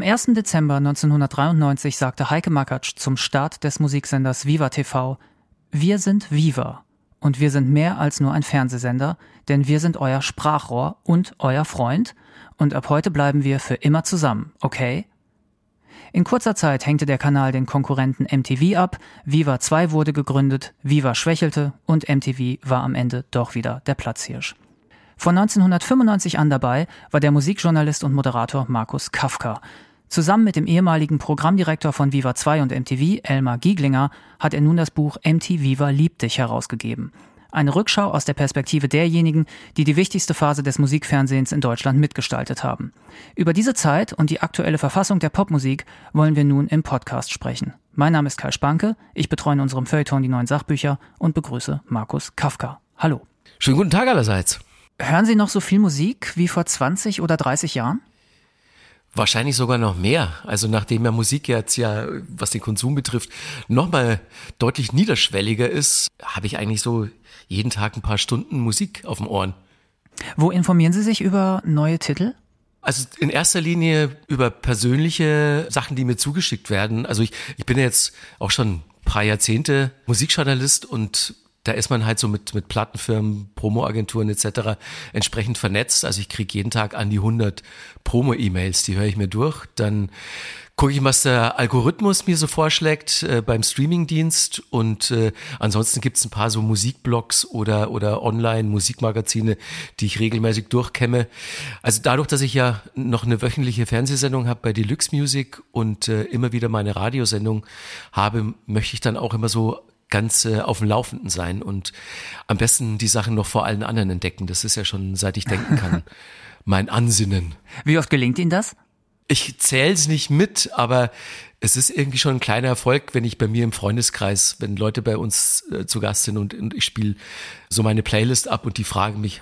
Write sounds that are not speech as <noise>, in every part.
Am 1. Dezember 1993 sagte Heike Makatsch zum Start des Musiksenders Viva TV, wir sind Viva und wir sind mehr als nur ein Fernsehsender, denn wir sind euer Sprachrohr und euer Freund und ab heute bleiben wir für immer zusammen, okay? In kurzer Zeit hängte der Kanal den Konkurrenten MTV ab, Viva 2 wurde gegründet, Viva schwächelte und MTV war am Ende doch wieder der Platzhirsch. Von 1995 an dabei war der Musikjournalist und Moderator Markus Kafka. Zusammen mit dem ehemaligen Programmdirektor von Viva 2 und MTV, Elmar Gieglinger, hat er nun das Buch MTV liebt dich herausgegeben. Eine Rückschau aus der Perspektive derjenigen, die die wichtigste Phase des Musikfernsehens in Deutschland mitgestaltet haben. Über diese Zeit und die aktuelle Verfassung der Popmusik wollen wir nun im Podcast sprechen. Mein Name ist Kai Spanke, ich betreue in unserem Feuilleton die neuen Sachbücher und begrüße Markus Kafka. Hallo. Schönen guten Tag allerseits. Hören Sie noch so viel Musik wie vor 20 oder 30 Jahren? Wahrscheinlich sogar noch mehr. Also nachdem ja Musik jetzt ja, was den Konsum betrifft, nochmal deutlich niederschwelliger ist, habe ich eigentlich so jeden Tag ein paar Stunden Musik auf dem Ohren. Wo informieren Sie sich über neue Titel? Also in erster Linie über persönliche Sachen, die mir zugeschickt werden. Also ich, ich bin jetzt auch schon ein paar Jahrzehnte Musikjournalist und da ist man halt so mit, mit Plattenfirmen, Promoagenturen etc. entsprechend vernetzt. Also ich kriege jeden Tag an die 100 Promo-E-Mails, die höre ich mir durch. Dann gucke ich, was der Algorithmus mir so vorschlägt äh, beim Streamingdienst und äh, ansonsten gibt's ein paar so Musikblogs oder, oder Online-Musikmagazine, die ich regelmäßig durchkämme. Also dadurch, dass ich ja noch eine wöchentliche Fernsehsendung habe bei Deluxe Music und äh, immer wieder meine Radiosendung habe, möchte ich dann auch immer so ganz äh, auf dem Laufenden sein und am besten die Sachen noch vor allen anderen entdecken. Das ist ja schon, seit ich denken kann, <laughs> mein Ansinnen. Wie oft gelingt Ihnen das? Ich zähle es nicht mit, aber es ist irgendwie schon ein kleiner Erfolg, wenn ich bei mir im Freundeskreis, wenn Leute bei uns äh, zu Gast sind und, und ich spiele so meine Playlist ab und die fragen mich,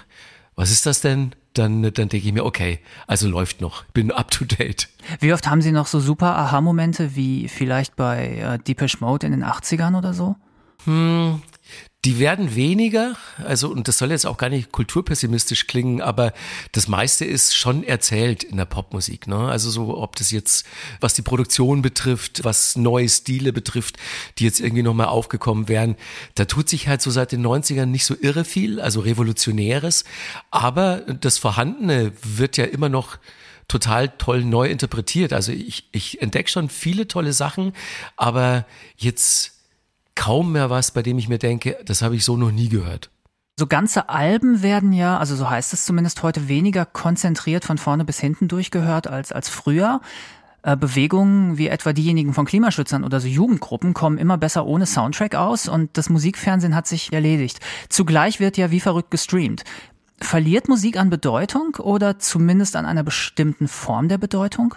was ist das denn? Dann, dann denke ich mir, okay, also läuft noch, bin up to date. Wie oft haben Sie noch so super Aha-Momente wie vielleicht bei äh, Deepish Mode in den 80ern oder so? Hm, die werden weniger, also und das soll jetzt auch gar nicht kulturpessimistisch klingen, aber das meiste ist schon erzählt in der Popmusik. Ne? Also so, ob das jetzt, was die Produktion betrifft, was neue Stile betrifft, die jetzt irgendwie nochmal aufgekommen wären, da tut sich halt so seit den 90ern nicht so irre viel, also revolutionäres, aber das Vorhandene wird ja immer noch total toll neu interpretiert. Also ich, ich entdecke schon viele tolle Sachen, aber jetzt kaum mehr was, bei dem ich mir denke, das habe ich so noch nie gehört. So ganze Alben werden ja, also so heißt es zumindest heute, weniger konzentriert von vorne bis hinten durchgehört als, als früher. Äh, Bewegungen wie etwa diejenigen von Klimaschützern oder so Jugendgruppen kommen immer besser ohne Soundtrack aus und das Musikfernsehen hat sich erledigt. Zugleich wird ja wie verrückt gestreamt. Verliert Musik an Bedeutung oder zumindest an einer bestimmten Form der Bedeutung?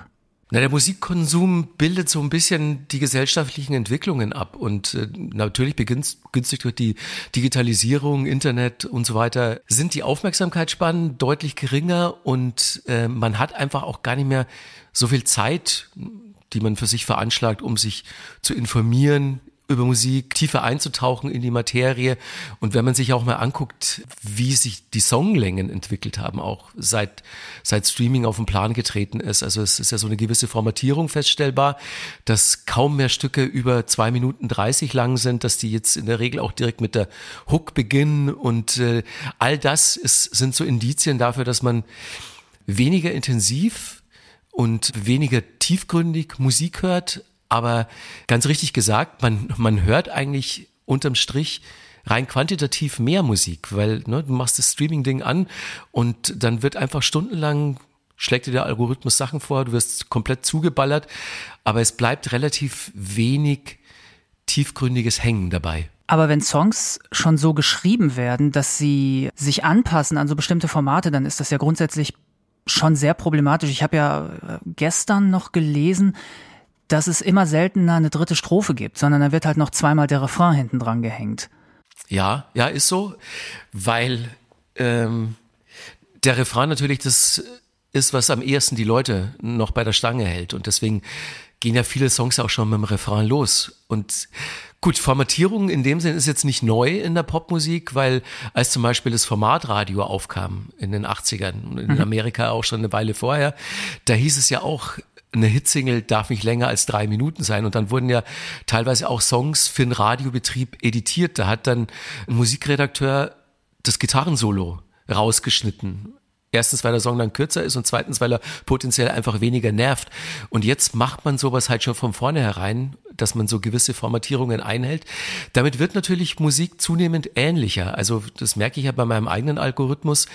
Na, der Musikkonsum bildet so ein bisschen die gesellschaftlichen Entwicklungen ab und äh, natürlich begünstigt durch die Digitalisierung, Internet und so weiter, sind die Aufmerksamkeitsspannen deutlich geringer und äh, man hat einfach auch gar nicht mehr so viel Zeit, die man für sich veranschlagt, um sich zu informieren, über Musik tiefer einzutauchen in die Materie. Und wenn man sich auch mal anguckt, wie sich die Songlängen entwickelt haben, auch seit, seit Streaming auf den Plan getreten ist. Also es ist ja so eine gewisse Formatierung feststellbar, dass kaum mehr Stücke über zwei Minuten dreißig lang sind, dass die jetzt in der Regel auch direkt mit der Hook beginnen. Und äh, all das ist, sind so Indizien dafür, dass man weniger intensiv und weniger tiefgründig Musik hört, aber ganz richtig gesagt, man, man hört eigentlich unterm Strich rein quantitativ mehr Musik, weil ne, du machst das Streaming-Ding an und dann wird einfach stundenlang schlägt dir der Algorithmus Sachen vor, du wirst komplett zugeballert, aber es bleibt relativ wenig tiefgründiges Hängen dabei. Aber wenn Songs schon so geschrieben werden, dass sie sich anpassen an so bestimmte Formate, dann ist das ja grundsätzlich schon sehr problematisch. Ich habe ja äh, gestern noch gelesen, dass es immer seltener eine dritte Strophe gibt, sondern da wird halt noch zweimal der Refrain hinten dran gehängt. Ja, ja, ist so, weil ähm, der Refrain natürlich das ist, was am ehesten die Leute noch bei der Stange hält. Und deswegen gehen ja viele Songs auch schon mit dem Refrain los. Und gut, Formatierung in dem Sinn ist jetzt nicht neu in der Popmusik, weil als zum Beispiel das Formatradio aufkam in den 80ern, in mhm. Amerika auch schon eine Weile vorher, da hieß es ja auch, eine Hitsingle darf nicht länger als drei Minuten sein. Und dann wurden ja teilweise auch Songs für den Radiobetrieb editiert. Da hat dann ein Musikredakteur das Gitarrensolo rausgeschnitten. Erstens, weil der Song dann kürzer ist und zweitens, weil er potenziell einfach weniger nervt. Und jetzt macht man sowas halt schon von vornherein, dass man so gewisse Formatierungen einhält. Damit wird natürlich Musik zunehmend ähnlicher. Also das merke ich ja bei meinem eigenen Algorithmus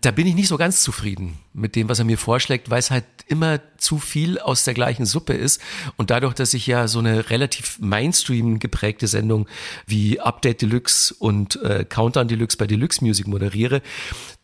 da bin ich nicht so ganz zufrieden mit dem, was er mir vorschlägt, weil es halt immer zu viel aus der gleichen Suppe ist. Und dadurch, dass ich ja so eine relativ Mainstream geprägte Sendung wie Update Deluxe und äh, Countdown Deluxe bei Deluxe Music moderiere,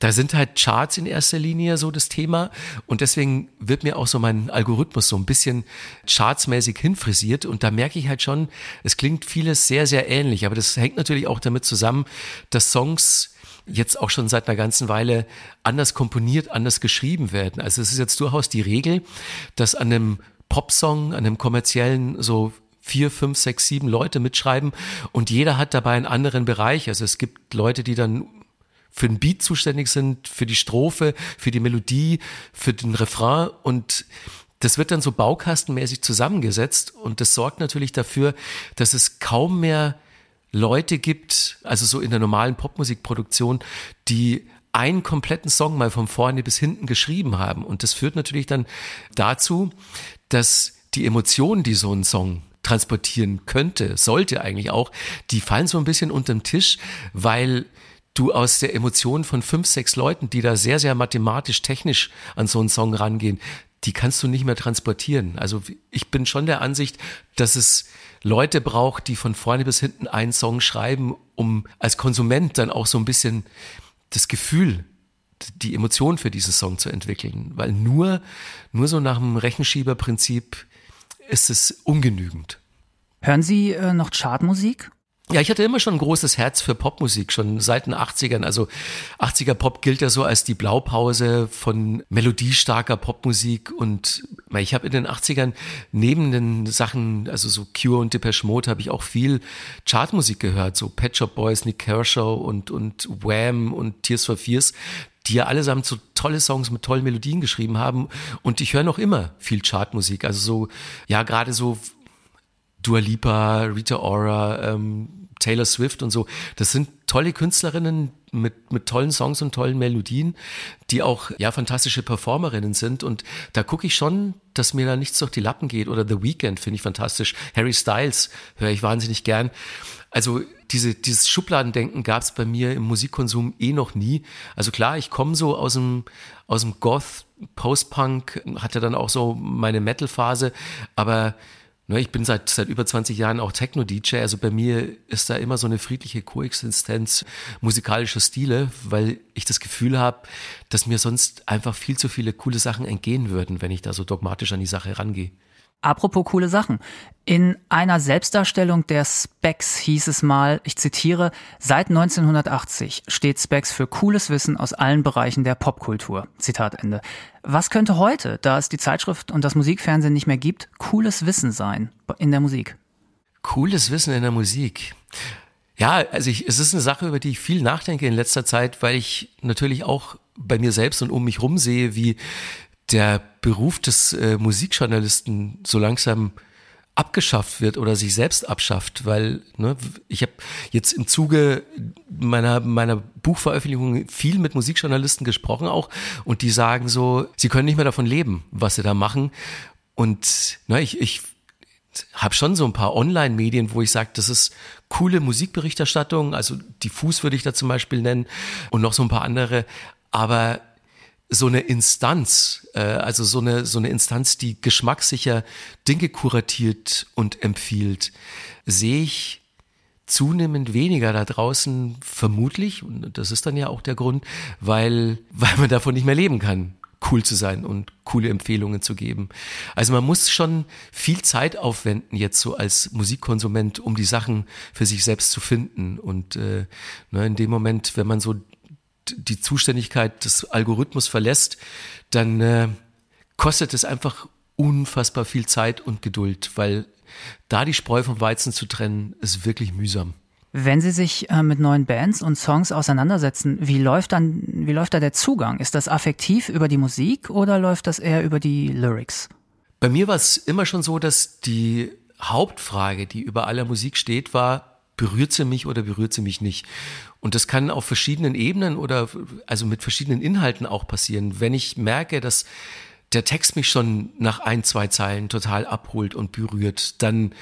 da sind halt Charts in erster Linie so das Thema. Und deswegen wird mir auch so mein Algorithmus so ein bisschen chartsmäßig hinfrisiert. Und da merke ich halt schon, es klingt vieles sehr, sehr ähnlich. Aber das hängt natürlich auch damit zusammen, dass Songs jetzt auch schon seit einer ganzen Weile anders komponiert, anders geschrieben werden. Also es ist jetzt durchaus die Regel, dass an einem Popsong, an einem kommerziellen so vier, fünf, sechs, sieben Leute mitschreiben und jeder hat dabei einen anderen Bereich. Also es gibt Leute, die dann für den Beat zuständig sind, für die Strophe, für die Melodie, für den Refrain und das wird dann so baukastenmäßig zusammengesetzt und das sorgt natürlich dafür, dass es kaum mehr Leute gibt, also so in der normalen Popmusikproduktion, die einen kompletten Song mal von vorne bis hinten geschrieben haben. Und das führt natürlich dann dazu, dass die Emotionen, die so ein Song transportieren könnte, sollte eigentlich auch, die fallen so ein bisschen unterm Tisch, weil du aus der Emotion von fünf, sechs Leuten, die da sehr, sehr mathematisch, technisch an so einen Song rangehen, die kannst du nicht mehr transportieren. Also ich bin schon der Ansicht, dass es Leute braucht, die von vorne bis hinten einen Song schreiben, um als Konsument dann auch so ein bisschen das Gefühl, die Emotion für diesen Song zu entwickeln. Weil nur, nur so nach dem Rechenschieberprinzip ist es ungenügend. Hören Sie äh, noch Chartmusik? Ja, ich hatte immer schon ein großes Herz für Popmusik, schon seit den 80ern. Also 80er Pop gilt ja so als die Blaupause von melodiestarker Popmusik. Und ich habe in den 80ern neben den Sachen, also so Cure und Depeche Mode, habe ich auch viel Chartmusik gehört. So Pet Shop Boys, Nick Kershaw und, und Wham und Tears for Fears die ja allesamt so tolle Songs mit tollen Melodien geschrieben haben. Und ich höre noch immer viel Chartmusik. Also so, ja, gerade so Dua Lipa, Rita Ora, ähm, Taylor Swift und so. Das sind tolle Künstlerinnen mit, mit tollen Songs und tollen Melodien, die auch ja fantastische Performerinnen sind. Und da gucke ich schon, dass mir da nichts durch die Lappen geht. Oder The Weeknd finde ich fantastisch. Harry Styles höre ich wahnsinnig gern. Also diese, dieses Schubladendenken gab es bei mir im Musikkonsum eh noch nie. Also klar, ich komme so aus dem, aus dem Goth, Post-Punk, hatte dann auch so meine Metal-Phase, aber ich bin seit, seit über 20 Jahren auch Techno-DJ, also bei mir ist da immer so eine friedliche Koexistenz musikalischer Stile, weil ich das Gefühl habe, dass mir sonst einfach viel zu viele coole Sachen entgehen würden, wenn ich da so dogmatisch an die Sache rangehe. Apropos coole Sachen. In einer Selbstdarstellung der Specs hieß es mal, ich zitiere, seit 1980 steht Specs für cooles Wissen aus allen Bereichen der Popkultur. Zitat Ende. Was könnte heute, da es die Zeitschrift und das Musikfernsehen nicht mehr gibt, cooles Wissen sein in der Musik? Cooles Wissen in der Musik. Ja, also ich, es ist eine Sache, über die ich viel nachdenke in letzter Zeit, weil ich natürlich auch bei mir selbst und um mich rum sehe, wie der Beruf des äh, Musikjournalisten so langsam abgeschafft wird oder sich selbst abschafft, weil ne, ich habe jetzt im Zuge meiner meiner Buchveröffentlichung viel mit Musikjournalisten gesprochen auch und die sagen so, sie können nicht mehr davon leben, was sie da machen. Und ne, ich ich habe schon so ein paar Online-Medien, wo ich sage, das ist coole Musikberichterstattung, also Diffus würde ich da zum Beispiel nennen und noch so ein paar andere, aber so eine Instanz, äh, also so eine, so eine Instanz, die geschmackssicher Dinge kuratiert und empfiehlt, sehe ich zunehmend weniger da draußen vermutlich, und das ist dann ja auch der Grund, weil, <laughs> weil man davon nicht mehr leben kann, cool zu sein und coole Empfehlungen zu geben. Also man muss schon viel Zeit aufwenden jetzt so als Musikkonsument, um die Sachen für sich selbst zu finden. Und äh, ne, in dem Moment, wenn man so die Zuständigkeit des Algorithmus verlässt, dann äh, kostet es einfach unfassbar viel Zeit und Geduld, weil da die Spreu vom Weizen zu trennen, ist wirklich mühsam. Wenn Sie sich äh, mit neuen Bands und Songs auseinandersetzen, wie läuft dann, wie läuft da der Zugang? Ist das affektiv über die Musik oder läuft das eher über die Lyrics? Bei mir war es immer schon so, dass die Hauptfrage, die über aller Musik steht, war, berührt sie mich oder berührt sie mich nicht? Und das kann auf verschiedenen Ebenen oder also mit verschiedenen Inhalten auch passieren. Wenn ich merke, dass der Text mich schon nach ein, zwei Zeilen total abholt und berührt, dann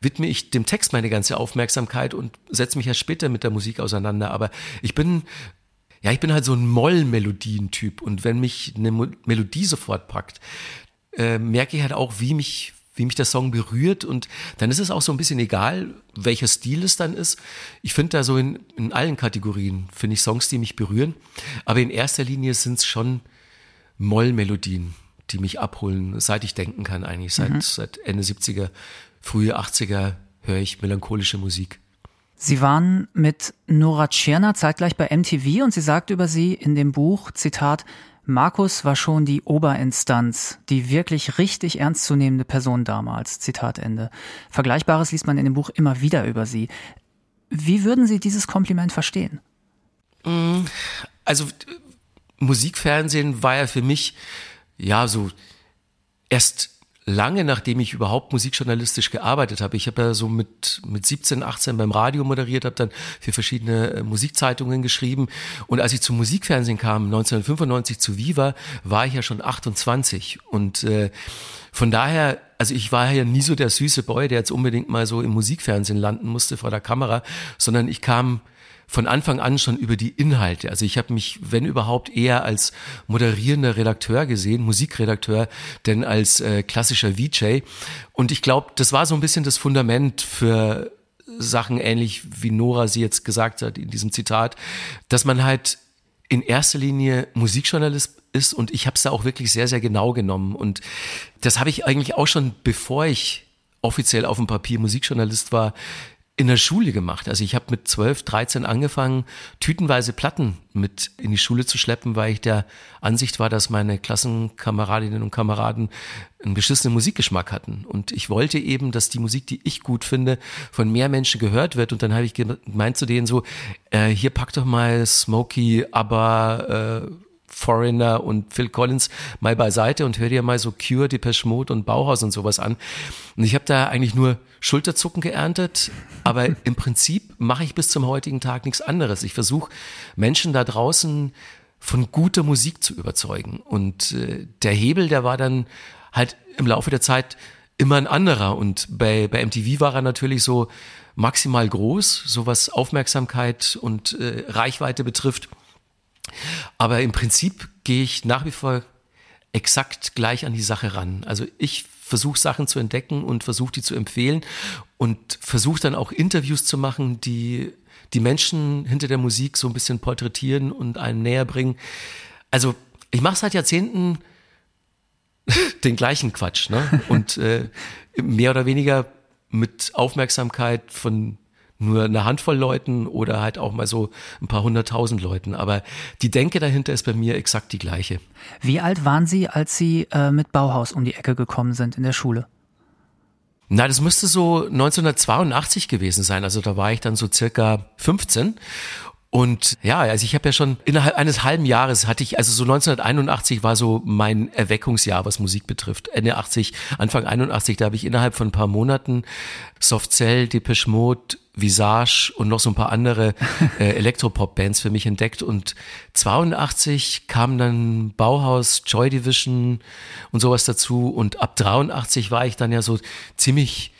widme ich dem Text meine ganze Aufmerksamkeit und setze mich ja später mit der Musik auseinander. Aber ich bin, ja, ich bin halt so ein Moll-Melodien-Typ und wenn mich eine Melodie sofort packt, äh, merke ich halt auch, wie mich, wie mich der Song berührt und dann ist es auch so ein bisschen egal, welcher Stil es dann ist. Ich finde da so in, in allen Kategorien, finde ich Songs, die mich berühren, aber in erster Linie sind es schon Moll-Melodien die mich abholen, seit ich denken kann eigentlich. Seit, mhm. seit Ende 70er, frühe 80er höre ich melancholische Musik. Sie waren mit Nora Tschirner zeitgleich bei MTV und sie sagt über sie in dem Buch, Zitat, Markus war schon die Oberinstanz, die wirklich richtig ernstzunehmende Person damals. Zitat Ende. Vergleichbares liest man in dem Buch immer wieder über sie. Wie würden Sie dieses Kompliment verstehen? Mm, also Musikfernsehen war ja für mich ja, so erst lange nachdem ich überhaupt musikjournalistisch gearbeitet habe. Ich habe ja so mit, mit 17, 18 beim Radio moderiert, habe dann für verschiedene äh, Musikzeitungen geschrieben. Und als ich zum Musikfernsehen kam, 1995 zu Viva, war ich ja schon 28. Und äh, von daher, also ich war ja nie so der süße Boy, der jetzt unbedingt mal so im Musikfernsehen landen musste vor der Kamera, sondern ich kam von Anfang an schon über die Inhalte. Also ich habe mich, wenn überhaupt, eher als moderierender Redakteur gesehen, Musikredakteur, denn als äh, klassischer VJ. Und ich glaube, das war so ein bisschen das Fundament für Sachen ähnlich wie Nora sie jetzt gesagt hat in diesem Zitat, dass man halt in erster Linie Musikjournalist ist und ich habe es da auch wirklich sehr, sehr genau genommen. Und das habe ich eigentlich auch schon, bevor ich offiziell auf dem Papier Musikjournalist war, in der Schule gemacht. Also ich habe mit 12, 13 angefangen, tütenweise Platten mit in die Schule zu schleppen, weil ich der Ansicht war, dass meine Klassenkameradinnen und Kameraden einen beschissenen Musikgeschmack hatten. Und ich wollte eben, dass die Musik, die ich gut finde, von mehr Menschen gehört wird. Und dann habe ich gemeint zu denen so, äh, hier pack doch mal Smokey, aber äh, Foreigner und Phil Collins mal beiseite und hör dir mal so Cure, Depeche Mode und Bauhaus und sowas an. Und ich habe da eigentlich nur Schulterzucken geerntet, aber im Prinzip mache ich bis zum heutigen Tag nichts anderes. Ich versuche Menschen da draußen von guter Musik zu überzeugen. Und äh, der Hebel, der war dann halt im Laufe der Zeit immer ein anderer. Und bei, bei MTV war er natürlich so maximal groß, so was Aufmerksamkeit und äh, Reichweite betrifft. Aber im Prinzip gehe ich nach wie vor exakt gleich an die Sache ran. Also ich versuche Sachen zu entdecken und versuche die zu empfehlen und versuche dann auch Interviews zu machen, die die Menschen hinter der Musik so ein bisschen porträtieren und einen näher bringen. Also ich mache seit Jahrzehnten <laughs> den gleichen Quatsch, ne? Und äh, mehr oder weniger mit Aufmerksamkeit von nur eine Handvoll Leuten oder halt auch mal so ein paar hunderttausend Leuten. Aber die Denke dahinter ist bei mir exakt die gleiche. Wie alt waren Sie, als Sie äh, mit Bauhaus um die Ecke gekommen sind in der Schule? Na, das müsste so 1982 gewesen sein. Also da war ich dann so circa 15 und ja, also ich habe ja schon innerhalb eines halben Jahres hatte ich, also so 1981 war so mein Erweckungsjahr, was Musik betrifft. Ende 80, Anfang 81, da habe ich innerhalb von ein paar Monaten Soft Cell, Depeche Mode, Visage und noch so ein paar andere <laughs> äh, Elektropop-Bands für mich entdeckt. Und 82 kam dann Bauhaus, Joy Division und sowas dazu. Und ab 83 war ich dann ja so ziemlich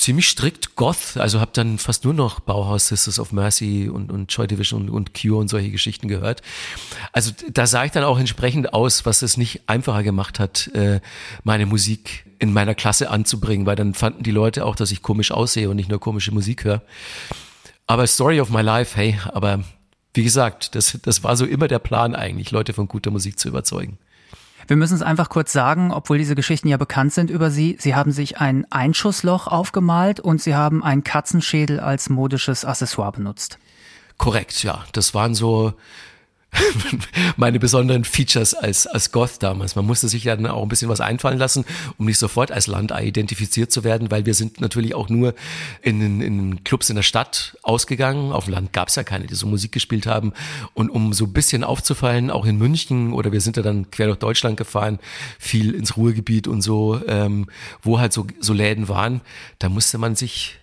ziemlich strikt Goth, also habe dann fast nur noch Bauhaus, Sisters of Mercy und, und Joy Division und, und Cure und solche Geschichten gehört. Also da sah ich dann auch entsprechend aus, was es nicht einfacher gemacht hat, äh, meine Musik in meiner Klasse anzubringen, weil dann fanden die Leute auch, dass ich komisch aussehe und nicht nur komische Musik höre. Aber Story of my life, hey, aber wie gesagt, das, das war so immer der Plan eigentlich, Leute von guter Musik zu überzeugen. Wir müssen es einfach kurz sagen, obwohl diese Geschichten ja bekannt sind über Sie. Sie haben sich ein Einschussloch aufgemalt und Sie haben einen Katzenschädel als modisches Accessoire benutzt. Korrekt, ja. Das waren so <laughs> meine besonderen Features als, als Goth damals. Man musste sich dann auch ein bisschen was einfallen lassen, um nicht sofort als Landei identifiziert zu werden, weil wir sind natürlich auch nur in, in Clubs in der Stadt ausgegangen. Auf dem Land gab es ja keine, die so Musik gespielt haben. Und um so ein bisschen aufzufallen, auch in München oder wir sind ja dann quer durch Deutschland gefahren, viel ins Ruhrgebiet und so, ähm, wo halt so, so Läden waren, da musste man sich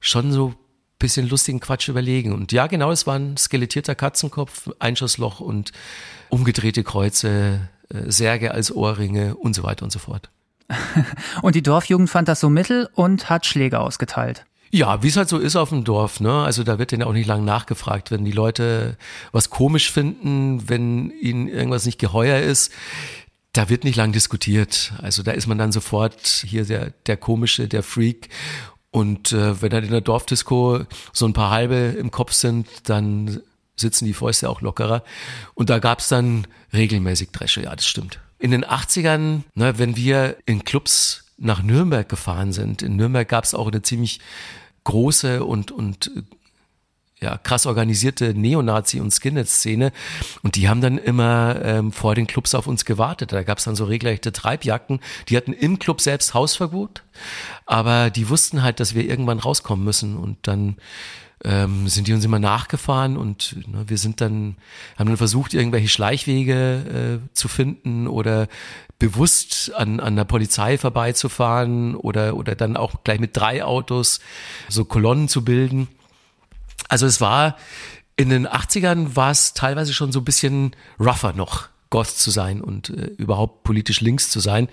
schon so bisschen lustigen Quatsch überlegen. Und ja, genau, es war ein skelettierter Katzenkopf, Einschussloch und umgedrehte Kreuze, äh, Särge als Ohrringe und so weiter und so fort. <laughs> und die Dorfjugend fand das so mittel und hat Schläge ausgeteilt. Ja, wie es halt so ist auf dem Dorf, ne? Also da wird denen auch nicht lang nachgefragt, wenn die Leute was komisch finden, wenn ihnen irgendwas nicht geheuer ist. Da wird nicht lang diskutiert. Also da ist man dann sofort hier der, der komische, der Freak und äh, wenn dann in der Dorfdisco so ein paar halbe im Kopf sind, dann sitzen die Fäuste auch lockerer. Und da gab's dann regelmäßig Dresche, ja, das stimmt. In den 80ern, ne, wenn wir in Clubs nach Nürnberg gefahren sind, in Nürnberg gab's auch eine ziemlich große und, und ja, krass organisierte Neonazi- und Skinhead-Szene. Und die haben dann immer ähm, vor den Clubs auf uns gewartet. Da gab es dann so regelrechte Treibjacken. Die hatten im Club selbst Hausverbot, aber die wussten halt, dass wir irgendwann rauskommen müssen. Und dann ähm, sind die uns immer nachgefahren und ne, wir sind dann, haben dann versucht, irgendwelche Schleichwege äh, zu finden oder bewusst an, an der Polizei vorbeizufahren oder, oder dann auch gleich mit drei Autos so Kolonnen zu bilden. Also es war in den 80ern war es teilweise schon so ein bisschen rougher noch, Goth zu sein und äh, überhaupt politisch links zu sein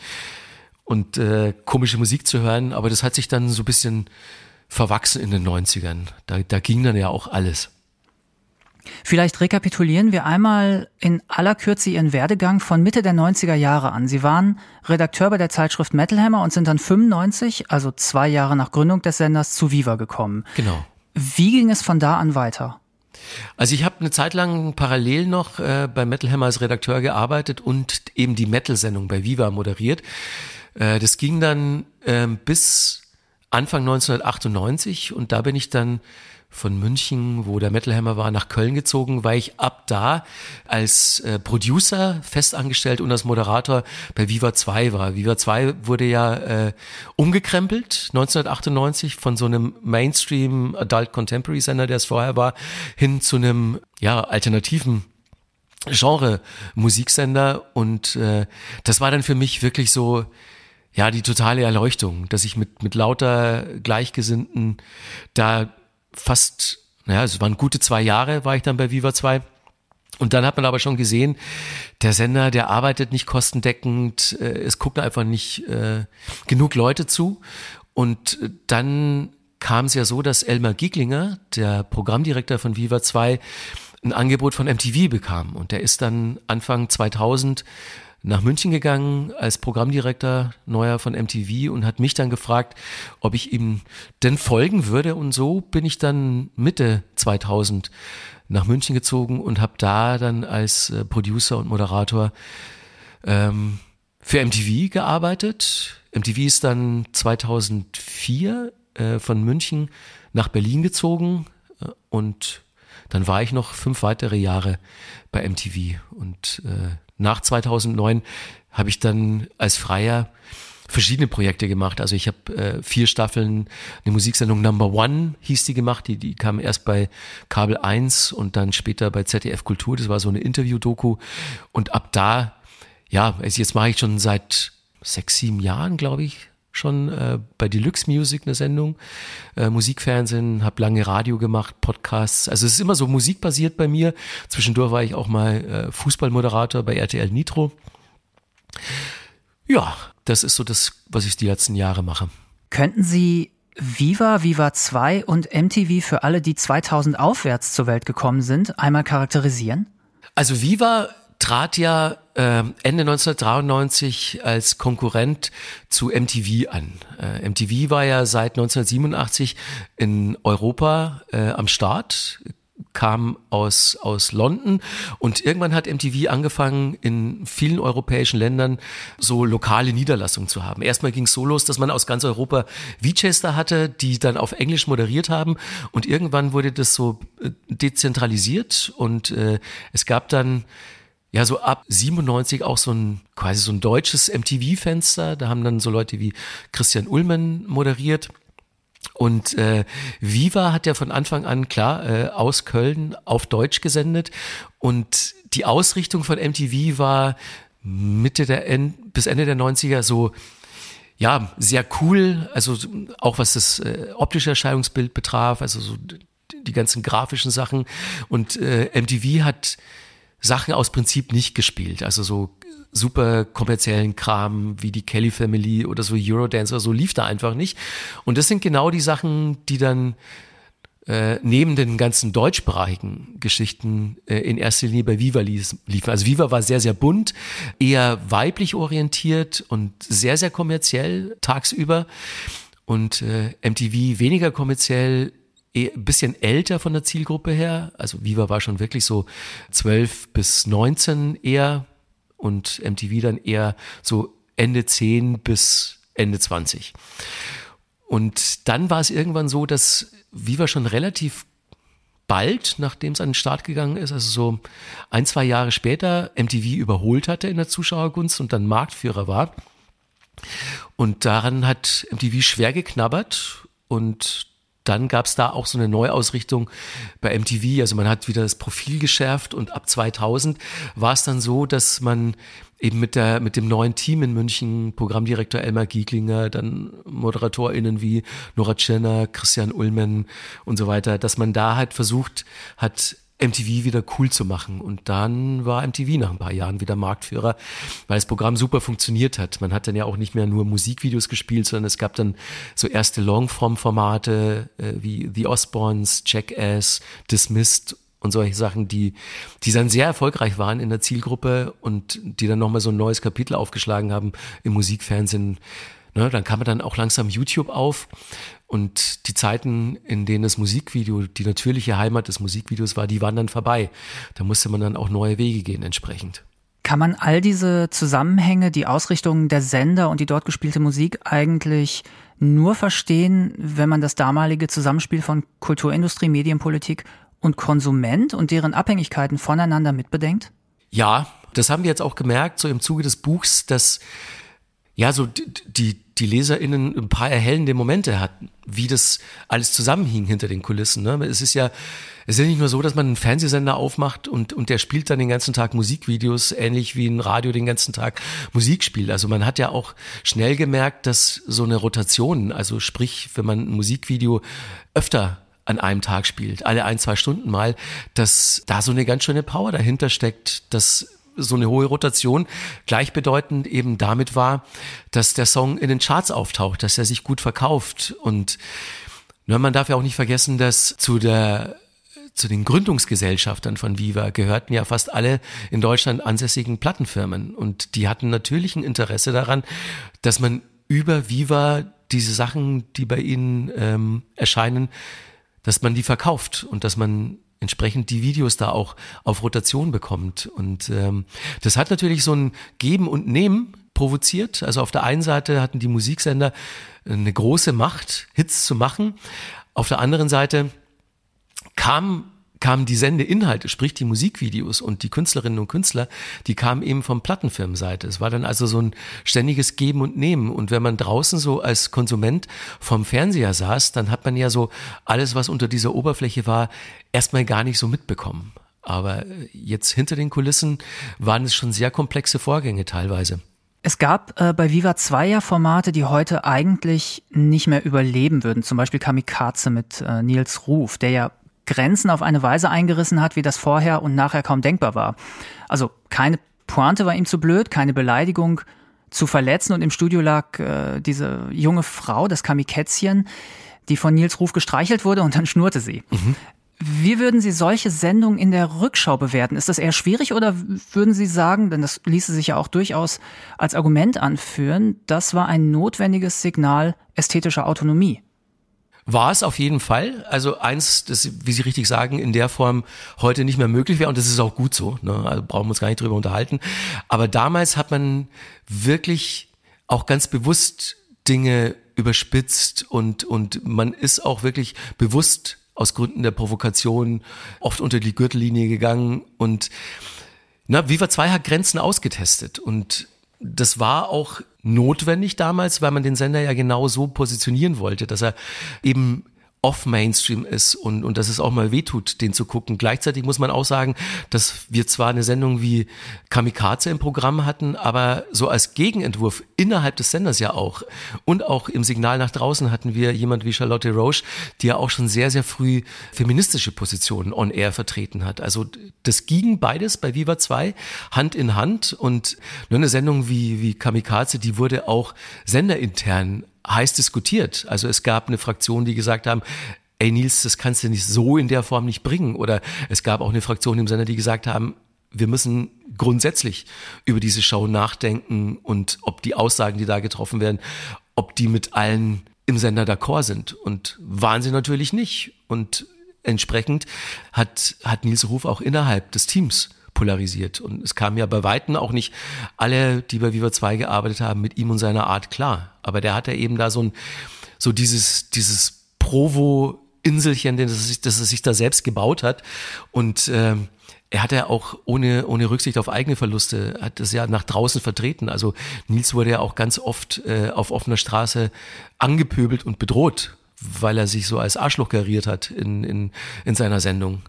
und äh, komische Musik zu hören. Aber das hat sich dann so ein bisschen verwachsen in den 90ern. Da, da ging dann ja auch alles. Vielleicht rekapitulieren wir einmal in aller Kürze Ihren Werdegang von Mitte der 90er Jahre an. Sie waren Redakteur bei der Zeitschrift Metal Hammer und sind dann 95, also zwei Jahre nach Gründung des Senders, zu Viva gekommen. Genau. Wie ging es von da an weiter? Also ich habe eine Zeit lang parallel noch äh, bei Metal Hammer als Redakteur gearbeitet und eben die Metal-Sendung bei Viva moderiert. Äh, das ging dann äh, bis Anfang 1998 und da bin ich dann von München, wo der Metal Hammer war, nach Köln gezogen, weil ich ab da als äh, Producer festangestellt und als Moderator bei Viva 2 war. Viva 2 wurde ja äh, umgekrempelt 1998 von so einem Mainstream Adult Contemporary Sender, der es vorher war, hin zu einem ja alternativen Genre Musiksender und äh, das war dann für mich wirklich so ja die totale Erleuchtung, dass ich mit mit lauter Gleichgesinnten da fast, naja, es waren gute zwei Jahre, war ich dann bei Viva 2. Und dann hat man aber schon gesehen, der Sender, der arbeitet nicht kostendeckend, äh, es gucken einfach nicht äh, genug Leute zu. Und dann kam es ja so, dass Elmar Gieglinger, der Programmdirektor von Viva 2, ein Angebot von MTV bekam. Und der ist dann Anfang 2000 nach München gegangen als Programmdirektor neuer von MTV und hat mich dann gefragt, ob ich ihm denn folgen würde. Und so bin ich dann Mitte 2000 nach München gezogen und habe da dann als äh, Producer und Moderator ähm, für MTV gearbeitet. MTV ist dann 2004 äh, von München nach Berlin gezogen äh, und dann war ich noch fünf weitere Jahre bei MTV und äh, nach 2009 habe ich dann als Freier verschiedene Projekte gemacht. Also ich habe äh, vier Staffeln, eine Musiksendung Number One hieß die gemacht, die, die kam erst bei Kabel 1 und dann später bei ZDF Kultur, das war so eine Interview-Doku. Und ab da, ja, also jetzt mache ich schon seit sechs, sieben Jahren, glaube ich, schon äh, bei Deluxe Music eine Sendung, äh, Musikfernsehen, habe lange Radio gemacht, Podcasts. Also es ist immer so musikbasiert bei mir. Zwischendurch war ich auch mal äh, Fußballmoderator bei RTL Nitro. Ja, das ist so das, was ich die letzten Jahre mache. Könnten Sie Viva, Viva 2 und MTV für alle, die 2000 aufwärts zur Welt gekommen sind, einmal charakterisieren? Also Viva trat ja äh, Ende 1993 als Konkurrent zu MTV an. Äh, MTV war ja seit 1987 in Europa äh, am Start, kam aus, aus London und irgendwann hat MTV angefangen, in vielen europäischen Ländern so lokale Niederlassungen zu haben. Erstmal ging es so los, dass man aus ganz Europa Winchester hatte, die dann auf Englisch moderiert haben und irgendwann wurde das so äh, dezentralisiert und äh, es gab dann ja so ab 97 auch so ein quasi so ein deutsches MTV-Fenster. Da haben dann so Leute wie Christian Ullmann moderiert. Und äh, Viva hat ja von Anfang an klar äh, aus Köln auf Deutsch gesendet. Und die Ausrichtung von MTV war Mitte der End bis Ende der 90er so ja, sehr cool, also auch was das äh, optische Erscheinungsbild betraf, also so die ganzen grafischen Sachen. Und äh, MTV hat Sachen aus Prinzip nicht gespielt. Also so super kommerziellen Kram wie die Kelly Family oder so Eurodance oder so lief da einfach nicht. Und das sind genau die Sachen, die dann äh, neben den ganzen deutschsprachigen Geschichten äh, in erster Linie bei Viva liefen. Also Viva war sehr, sehr bunt, eher weiblich orientiert und sehr, sehr kommerziell tagsüber. Und äh, MTV weniger kommerziell, ein eh, bisschen älter von der Zielgruppe her. Also Viva war schon wirklich so 12 bis 19 eher und MTV dann eher so Ende 10 bis Ende 20. Und dann war es irgendwann so, dass Viva schon relativ bald, nachdem es an den Start gegangen ist, also so ein, zwei Jahre später, MTV überholt hatte in der Zuschauergunst und dann Marktführer war. Und daran hat MTV schwer geknabbert und dann gab es da auch so eine Neuausrichtung bei MTV. Also man hat wieder das Profil geschärft und ab 2000 war es dann so, dass man eben mit der mit dem neuen Team in München, Programmdirektor Elmar Gieglinger, dann ModeratorInnen wie Nora Tschirner, Christian Ullmann und so weiter, dass man da halt versucht hat, MTV wieder cool zu machen. Und dann war MTV nach ein paar Jahren wieder Marktführer, weil das Programm super funktioniert hat. Man hat dann ja auch nicht mehr nur Musikvideos gespielt, sondern es gab dann so erste Longform-Formate äh, wie The Osbournes, Jackass, Dismissed und solche Sachen, die, die dann sehr erfolgreich waren in der Zielgruppe und die dann nochmal so ein neues Kapitel aufgeschlagen haben im Musikfernsehen. Ne, dann kam man dann auch langsam YouTube auf und die Zeiten, in denen das Musikvideo die natürliche Heimat des Musikvideos war, die waren dann vorbei. Da musste man dann auch neue Wege gehen entsprechend. Kann man all diese Zusammenhänge, die Ausrichtung der Sender und die dort gespielte Musik eigentlich nur verstehen, wenn man das damalige Zusammenspiel von Kulturindustrie, Medienpolitik und Konsument und deren Abhängigkeiten voneinander mitbedenkt? Ja, das haben wir jetzt auch gemerkt, so im Zuge des Buchs, dass ja, so die, die LeserInnen ein paar erhellende Momente hatten, wie das alles zusammenhing hinter den Kulissen. Ne? Es ist ja, es ist ja nicht nur so, dass man einen Fernsehsender aufmacht und, und der spielt dann den ganzen Tag Musikvideos, ähnlich wie ein Radio den ganzen Tag Musik spielt. Also man hat ja auch schnell gemerkt, dass so eine Rotation, also sprich, wenn man ein Musikvideo öfter an einem Tag spielt, alle ein, zwei Stunden mal, dass da so eine ganz schöne Power dahinter steckt, dass so eine hohe Rotation gleichbedeutend eben damit war, dass der Song in den Charts auftaucht, dass er sich gut verkauft. Und nur man darf ja auch nicht vergessen, dass zu der zu den Gründungsgesellschaftern von Viva gehörten ja fast alle in Deutschland ansässigen Plattenfirmen. Und die hatten natürlich ein Interesse daran, dass man über Viva diese Sachen, die bei ihnen ähm, erscheinen, dass man die verkauft und dass man entsprechend die Videos da auch auf Rotation bekommt. Und ähm, das hat natürlich so ein Geben und Nehmen provoziert. Also auf der einen Seite hatten die Musiksender eine große Macht, Hits zu machen. Auf der anderen Seite kam kamen die Sendeinhalte, sprich die Musikvideos und die Künstlerinnen und Künstler, die kamen eben vom Plattenfirmenseite. Es war dann also so ein ständiges Geben und Nehmen. Und wenn man draußen so als Konsument vom Fernseher saß, dann hat man ja so alles, was unter dieser Oberfläche war, erstmal gar nicht so mitbekommen. Aber jetzt hinter den Kulissen waren es schon sehr komplexe Vorgänge teilweise. Es gab äh, bei Viva zwei ja Formate, die heute eigentlich nicht mehr überleben würden. Zum Beispiel Kamikaze mit äh, Nils Ruf, der ja Grenzen auf eine Weise eingerissen hat, wie das vorher und nachher kaum denkbar war. Also keine Pointe war ihm zu blöd, keine Beleidigung zu verletzen und im Studio lag äh, diese junge Frau, das Kamikätzchen, die von Nils Ruf gestreichelt wurde und dann schnurrte sie. Mhm. Wie würden Sie solche Sendungen in der Rückschau bewerten? Ist das eher schwierig oder würden Sie sagen, denn das ließe sich ja auch durchaus als Argument anführen, das war ein notwendiges Signal ästhetischer Autonomie? War es auf jeden Fall. Also eins, das, wie Sie richtig sagen, in der Form heute nicht mehr möglich wäre und das ist auch gut so. Ne? Also brauchen wir uns gar nicht drüber unterhalten. Aber damals hat man wirklich auch ganz bewusst Dinge überspitzt und, und man ist auch wirklich bewusst aus Gründen der Provokation oft unter die Gürtellinie gegangen und na, Viva 2 hat Grenzen ausgetestet und das war auch notwendig damals, weil man den Sender ja genau so positionieren wollte, dass er eben off-Mainstream ist und, und dass es auch mal wehtut, den zu gucken. Gleichzeitig muss man auch sagen, dass wir zwar eine Sendung wie Kamikaze im Programm hatten, aber so als Gegenentwurf innerhalb des Senders ja auch und auch im Signal nach draußen hatten wir jemand wie Charlotte Roche, die ja auch schon sehr, sehr früh feministische Positionen on air vertreten hat. Also das ging beides bei Viva 2 Hand in Hand und nur eine Sendung wie, wie Kamikaze, die wurde auch senderintern heiß diskutiert. Also es gab eine Fraktion, die gesagt haben, ey Nils, das kannst du nicht so in der Form nicht bringen. Oder es gab auch eine Fraktion im Sender, die gesagt haben, wir müssen grundsätzlich über diese Show nachdenken und ob die Aussagen, die da getroffen werden, ob die mit allen im Sender d'accord sind. Und waren sie natürlich nicht. Und entsprechend hat, hat Nils Ruf auch innerhalb des Teams polarisiert. Und es kamen ja bei Weitem auch nicht alle, die bei Viva 2 gearbeitet haben, mit ihm und seiner Art klar. Aber der hatte eben da so ein, so dieses, dieses Provo-Inselchen, das, er das er sich da selbst gebaut hat. Und ähm, er hat ja auch ohne, ohne Rücksicht auf eigene Verluste, hat es ja nach draußen vertreten. Also Nils wurde ja auch ganz oft äh, auf offener Straße angepöbelt und bedroht, weil er sich so als Arschloch geriert hat in, in, in seiner Sendung.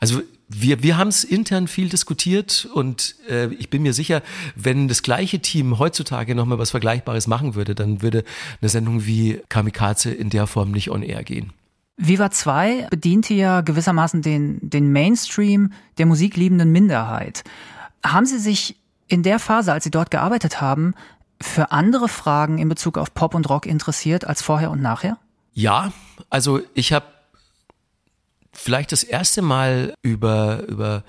Also wir, wir haben es intern viel diskutiert und äh, ich bin mir sicher, wenn das gleiche Team heutzutage nochmal was Vergleichbares machen würde, dann würde eine Sendung wie Kamikaze in der Form nicht on air gehen. Viva 2 bediente ja gewissermaßen den, den Mainstream der musikliebenden Minderheit. Haben Sie sich in der Phase, als Sie dort gearbeitet haben, für andere Fragen in Bezug auf Pop und Rock interessiert als vorher und nachher? Ja, also ich habe vielleicht das erste Mal über, über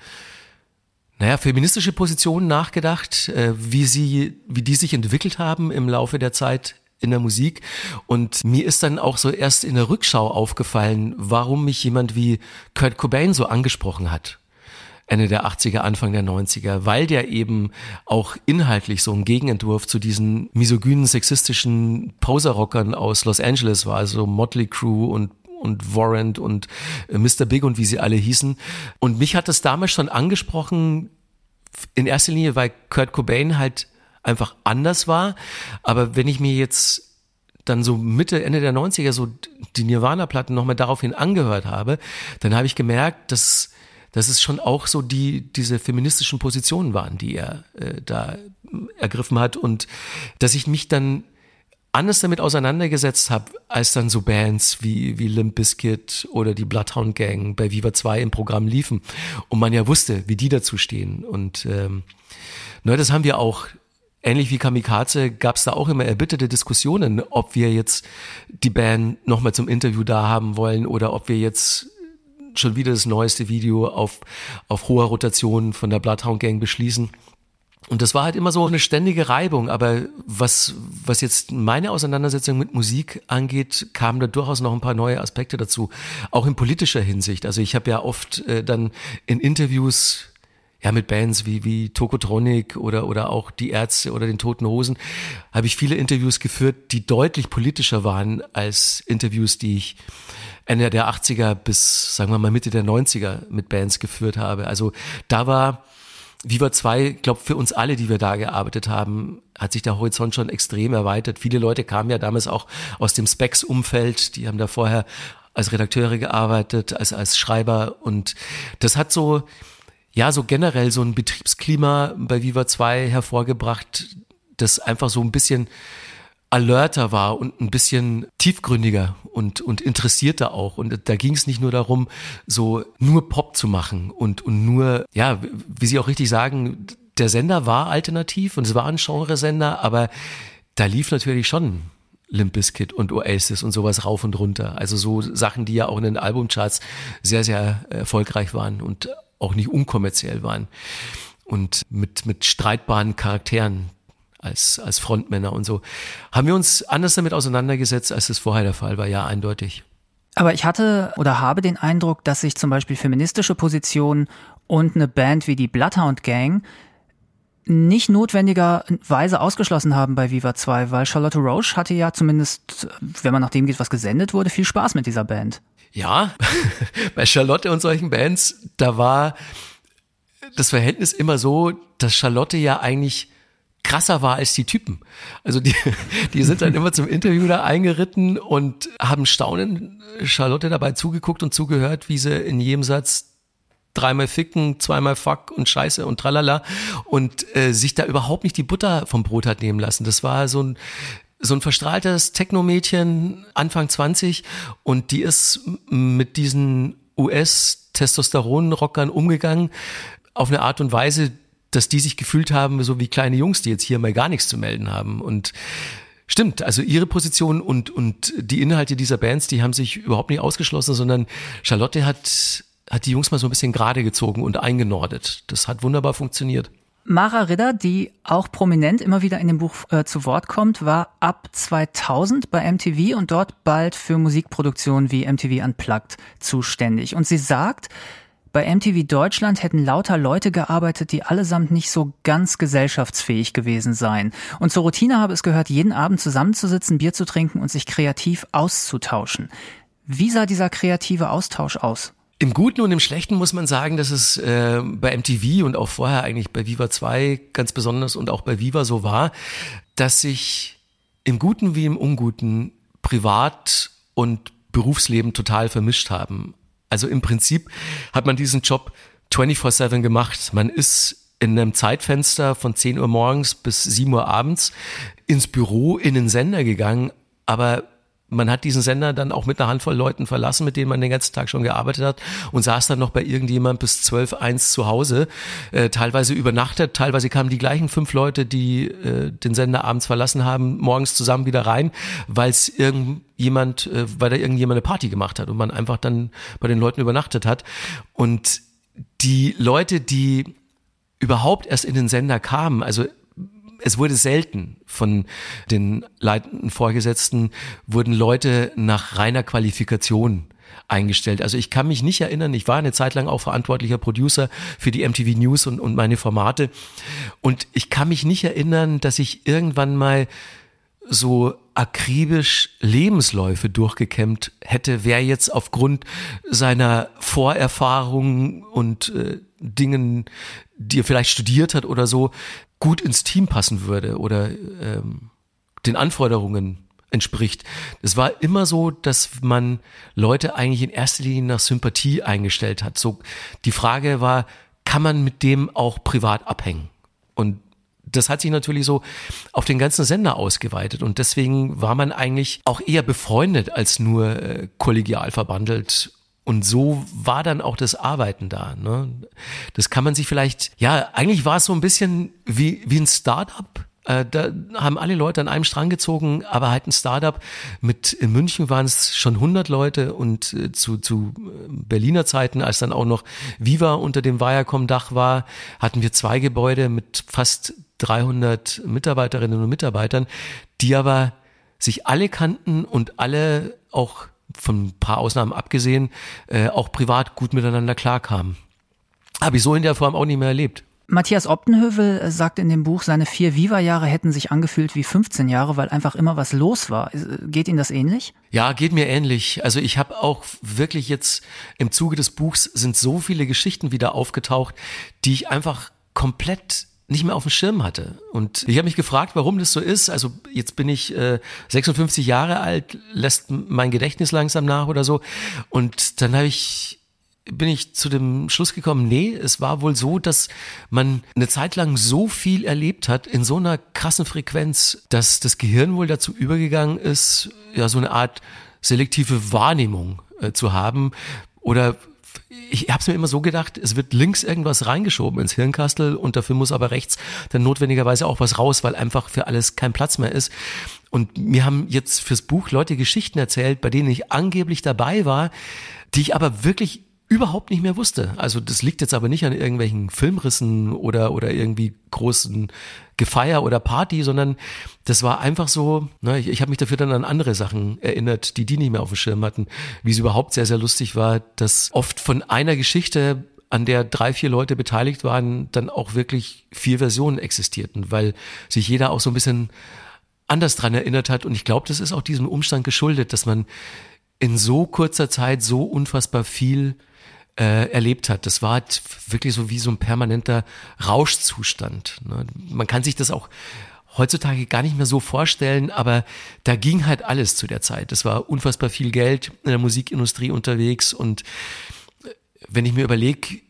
naja, feministische Positionen nachgedacht, äh, wie sie, wie die sich entwickelt haben im Laufe der Zeit in der Musik. Und mir ist dann auch so erst in der Rückschau aufgefallen, warum mich jemand wie Kurt Cobain so angesprochen hat. Ende der 80er, Anfang der 90er, weil der eben auch inhaltlich so ein Gegenentwurf zu diesen misogynen, sexistischen Poser-Rockern aus Los Angeles war, also Motley Crue und und Warrant und äh, Mr. Big und wie sie alle hießen. Und mich hat das damals schon angesprochen, in erster Linie, weil Kurt Cobain halt einfach anders war. Aber wenn ich mir jetzt dann so Mitte, Ende der 90er so die Nirvana-Platten nochmal daraufhin angehört habe, dann habe ich gemerkt, dass, dass es schon auch so die, diese feministischen Positionen waren, die er äh, da ergriffen hat und dass ich mich dann anders damit auseinandergesetzt habe, als dann so Bands wie, wie Limp Bizkit oder die Bloodhound Gang bei Viva 2 im Programm liefen und man ja wusste, wie die dazu stehen. Und ähm, ne, das haben wir auch ähnlich wie Kamikaze gab es da auch immer erbitterte Diskussionen, ob wir jetzt die Band nochmal zum Interview da haben wollen oder ob wir jetzt schon wieder das neueste Video auf, auf hoher Rotation von der Bloodhound Gang beschließen. Und das war halt immer so eine ständige Reibung. Aber was, was jetzt meine Auseinandersetzung mit Musik angeht, kamen da durchaus noch ein paar neue Aspekte dazu. Auch in politischer Hinsicht. Also ich habe ja oft äh, dann in Interviews ja, mit Bands wie, wie Tokotronic oder, oder auch die Ärzte oder den Toten Hosen, habe ich viele Interviews geführt, die deutlich politischer waren als Interviews, die ich Ende der 80er bis, sagen wir mal, Mitte der 90er mit Bands geführt habe. Also da war, Viva 2, glaube für uns alle, die wir da gearbeitet haben, hat sich der Horizont schon extrem erweitert. Viele Leute kamen ja damals auch aus dem Specs-Umfeld, die haben da vorher als Redakteure gearbeitet, als, als Schreiber und das hat so, ja, so generell so ein Betriebsklima bei Viva 2 hervorgebracht, das einfach so ein bisschen alerter war und ein bisschen tiefgründiger und, und interessierter auch. Und da ging es nicht nur darum, so nur Pop zu machen und, und nur, ja, wie Sie auch richtig sagen, der Sender war alternativ und es war ein Genresender, aber da lief natürlich schon Limp Bizkit und Oasis und sowas rauf und runter. Also so Sachen, die ja auch in den Albumcharts sehr, sehr erfolgreich waren und auch nicht unkommerziell waren. Und mit, mit streitbaren Charakteren, als, als Frontmänner und so. Haben wir uns anders damit auseinandergesetzt, als es vorher der Fall war, ja, eindeutig. Aber ich hatte oder habe den Eindruck, dass sich zum Beispiel feministische Positionen und eine Band wie die Bloodhound Gang nicht notwendigerweise ausgeschlossen haben bei Viva 2, weil Charlotte Roche hatte ja zumindest, wenn man nach dem geht, was gesendet wurde, viel Spaß mit dieser Band. Ja, <laughs> bei Charlotte und solchen Bands, da war das Verhältnis immer so, dass Charlotte ja eigentlich krasser war als die Typen. Also die, <laughs> die sind dann immer zum Interview da eingeritten und haben staunend Charlotte dabei zugeguckt und zugehört, wie sie in jedem Satz dreimal ficken, zweimal fuck und scheiße und tralala und äh, sich da überhaupt nicht die Butter vom Brot hat nehmen lassen. Das war so ein so ein verstrahltes Techno-Mädchen, Anfang 20 und die ist mit diesen US-Testosteron-Rockern umgegangen auf eine Art und Weise, dass die sich gefühlt haben, so wie kleine Jungs, die jetzt hier mal gar nichts zu melden haben und Stimmt, also ihre Position und, und die Inhalte dieser Bands, die haben sich überhaupt nicht ausgeschlossen, sondern Charlotte hat hat die Jungs mal so ein bisschen gerade gezogen und eingenordet. Das hat wunderbar funktioniert. Mara Ridder, die auch prominent immer wieder in dem Buch äh, zu Wort kommt, war ab 2000 bei MTV und dort bald für Musikproduktionen wie MTV Unplugged zuständig. Und sie sagt, bei MTV Deutschland hätten lauter Leute gearbeitet, die allesamt nicht so ganz gesellschaftsfähig gewesen seien. Und zur Routine habe es gehört, jeden Abend zusammenzusitzen, Bier zu trinken und sich kreativ auszutauschen. Wie sah dieser kreative Austausch aus? Im Guten und im Schlechten muss man sagen, dass es äh, bei MTV und auch vorher eigentlich bei Viva 2 ganz besonders und auch bei Viva so war, dass sich im Guten wie im Unguten Privat und Berufsleben total vermischt haben. Also im Prinzip hat man diesen Job 24-7 gemacht. Man ist in einem Zeitfenster von 10 Uhr morgens bis 7 Uhr abends ins Büro, in den Sender gegangen, aber man hat diesen Sender dann auch mit einer Handvoll Leuten verlassen, mit denen man den ganzen Tag schon gearbeitet hat und saß dann noch bei irgendjemand bis zwölf eins zu Hause, äh, teilweise übernachtet, teilweise kamen die gleichen fünf Leute, die äh, den Sender abends verlassen haben, morgens zusammen wieder rein, weil es irgendjemand, äh, weil da irgendjemand eine Party gemacht hat und man einfach dann bei den Leuten übernachtet hat. Und die Leute, die überhaupt erst in den Sender kamen, also es wurde selten von den leitenden Vorgesetzten, wurden Leute nach reiner Qualifikation eingestellt. Also ich kann mich nicht erinnern, ich war eine Zeit lang auch verantwortlicher Producer für die MTV News und, und meine Formate. Und ich kann mich nicht erinnern, dass ich irgendwann mal so akribisch Lebensläufe durchgekämmt hätte, wer jetzt aufgrund seiner Vorerfahrungen und äh, Dingen, die er vielleicht studiert hat oder so, gut ins Team passen würde oder ähm, den Anforderungen entspricht. Es war immer so, dass man Leute eigentlich in erster Linie nach Sympathie eingestellt hat. So die Frage war, kann man mit dem auch privat abhängen? Und das hat sich natürlich so auf den ganzen Sender ausgeweitet und deswegen war man eigentlich auch eher befreundet als nur äh, kollegial verbandelt und so war dann auch das Arbeiten da. Ne? Das kann man sich vielleicht, ja, eigentlich war es so ein bisschen wie, wie ein Startup. Äh, da haben alle Leute an einem Strang gezogen, aber halt ein Startup mit, in München waren es schon 100 Leute und äh, zu, zu äh, Berliner Zeiten, als dann auch noch Viva unter dem Viacom-Dach war, hatten wir zwei Gebäude mit fast 300 Mitarbeiterinnen und Mitarbeitern, die aber sich alle kannten und alle auch von ein paar Ausnahmen abgesehen, äh, auch privat gut miteinander klarkamen. Habe ich so in der Form auch nicht mehr erlebt. Matthias Optenhövel äh, sagt in dem Buch, seine vier Viva-Jahre hätten sich angefühlt wie 15 Jahre, weil einfach immer was los war. Äh, geht Ihnen das ähnlich? Ja, geht mir ähnlich. Also ich habe auch wirklich jetzt im Zuge des Buchs sind so viele Geschichten wieder aufgetaucht, die ich einfach komplett nicht mehr auf dem Schirm hatte. Und ich habe mich gefragt, warum das so ist. Also jetzt bin ich äh, 56 Jahre alt, lässt mein Gedächtnis langsam nach oder so. Und dann habe ich bin ich zu dem Schluss gekommen, nee, es war wohl so, dass man eine Zeit lang so viel erlebt hat in so einer krassen Frequenz, dass das Gehirn wohl dazu übergegangen ist, ja so eine Art selektive Wahrnehmung äh, zu haben oder ich habe es mir immer so gedacht, es wird links irgendwas reingeschoben ins Hirnkastel und dafür muss aber rechts dann notwendigerweise auch was raus, weil einfach für alles kein Platz mehr ist. Und mir haben jetzt fürs Buch Leute Geschichten erzählt, bei denen ich angeblich dabei war, die ich aber wirklich überhaupt nicht mehr wusste. Also das liegt jetzt aber nicht an irgendwelchen Filmrissen oder, oder irgendwie großen Gefeier oder Party, sondern das war einfach so, ne, ich, ich habe mich dafür dann an andere Sachen erinnert, die die nicht mehr auf dem Schirm hatten. Wie es überhaupt sehr, sehr lustig war, dass oft von einer Geschichte an der drei, vier Leute beteiligt waren, dann auch wirklich vier Versionen existierten, weil sich jeder auch so ein bisschen anders dran erinnert hat. Und ich glaube, das ist auch diesem Umstand geschuldet, dass man in so kurzer Zeit so unfassbar viel äh, erlebt hat. Das war halt wirklich so wie so ein permanenter Rauschzustand. Ne? Man kann sich das auch heutzutage gar nicht mehr so vorstellen, aber da ging halt alles zu der Zeit. Es war unfassbar viel Geld in der Musikindustrie unterwegs und äh, wenn ich mir überlege,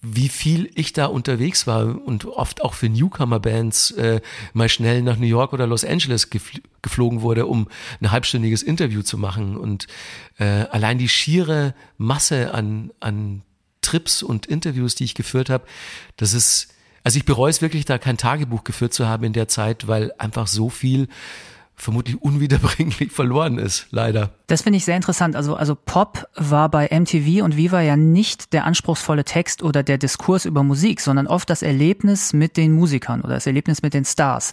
wie viel ich da unterwegs war und oft auch für Newcomer-Bands äh, mal schnell nach New York oder Los Angeles gefl geflogen wurde, um ein halbstündiges Interview zu machen. Und äh, allein die schiere Masse an, an Trips und Interviews, die ich geführt habe, das ist, also ich bereue es wirklich, da kein Tagebuch geführt zu haben in der Zeit, weil einfach so viel vermutlich unwiederbringlich <laughs> verloren ist, leider. Das finde ich sehr interessant. Also, also Pop war bei MTV und Viva ja nicht der anspruchsvolle Text oder der Diskurs über Musik, sondern oft das Erlebnis mit den Musikern oder das Erlebnis mit den Stars.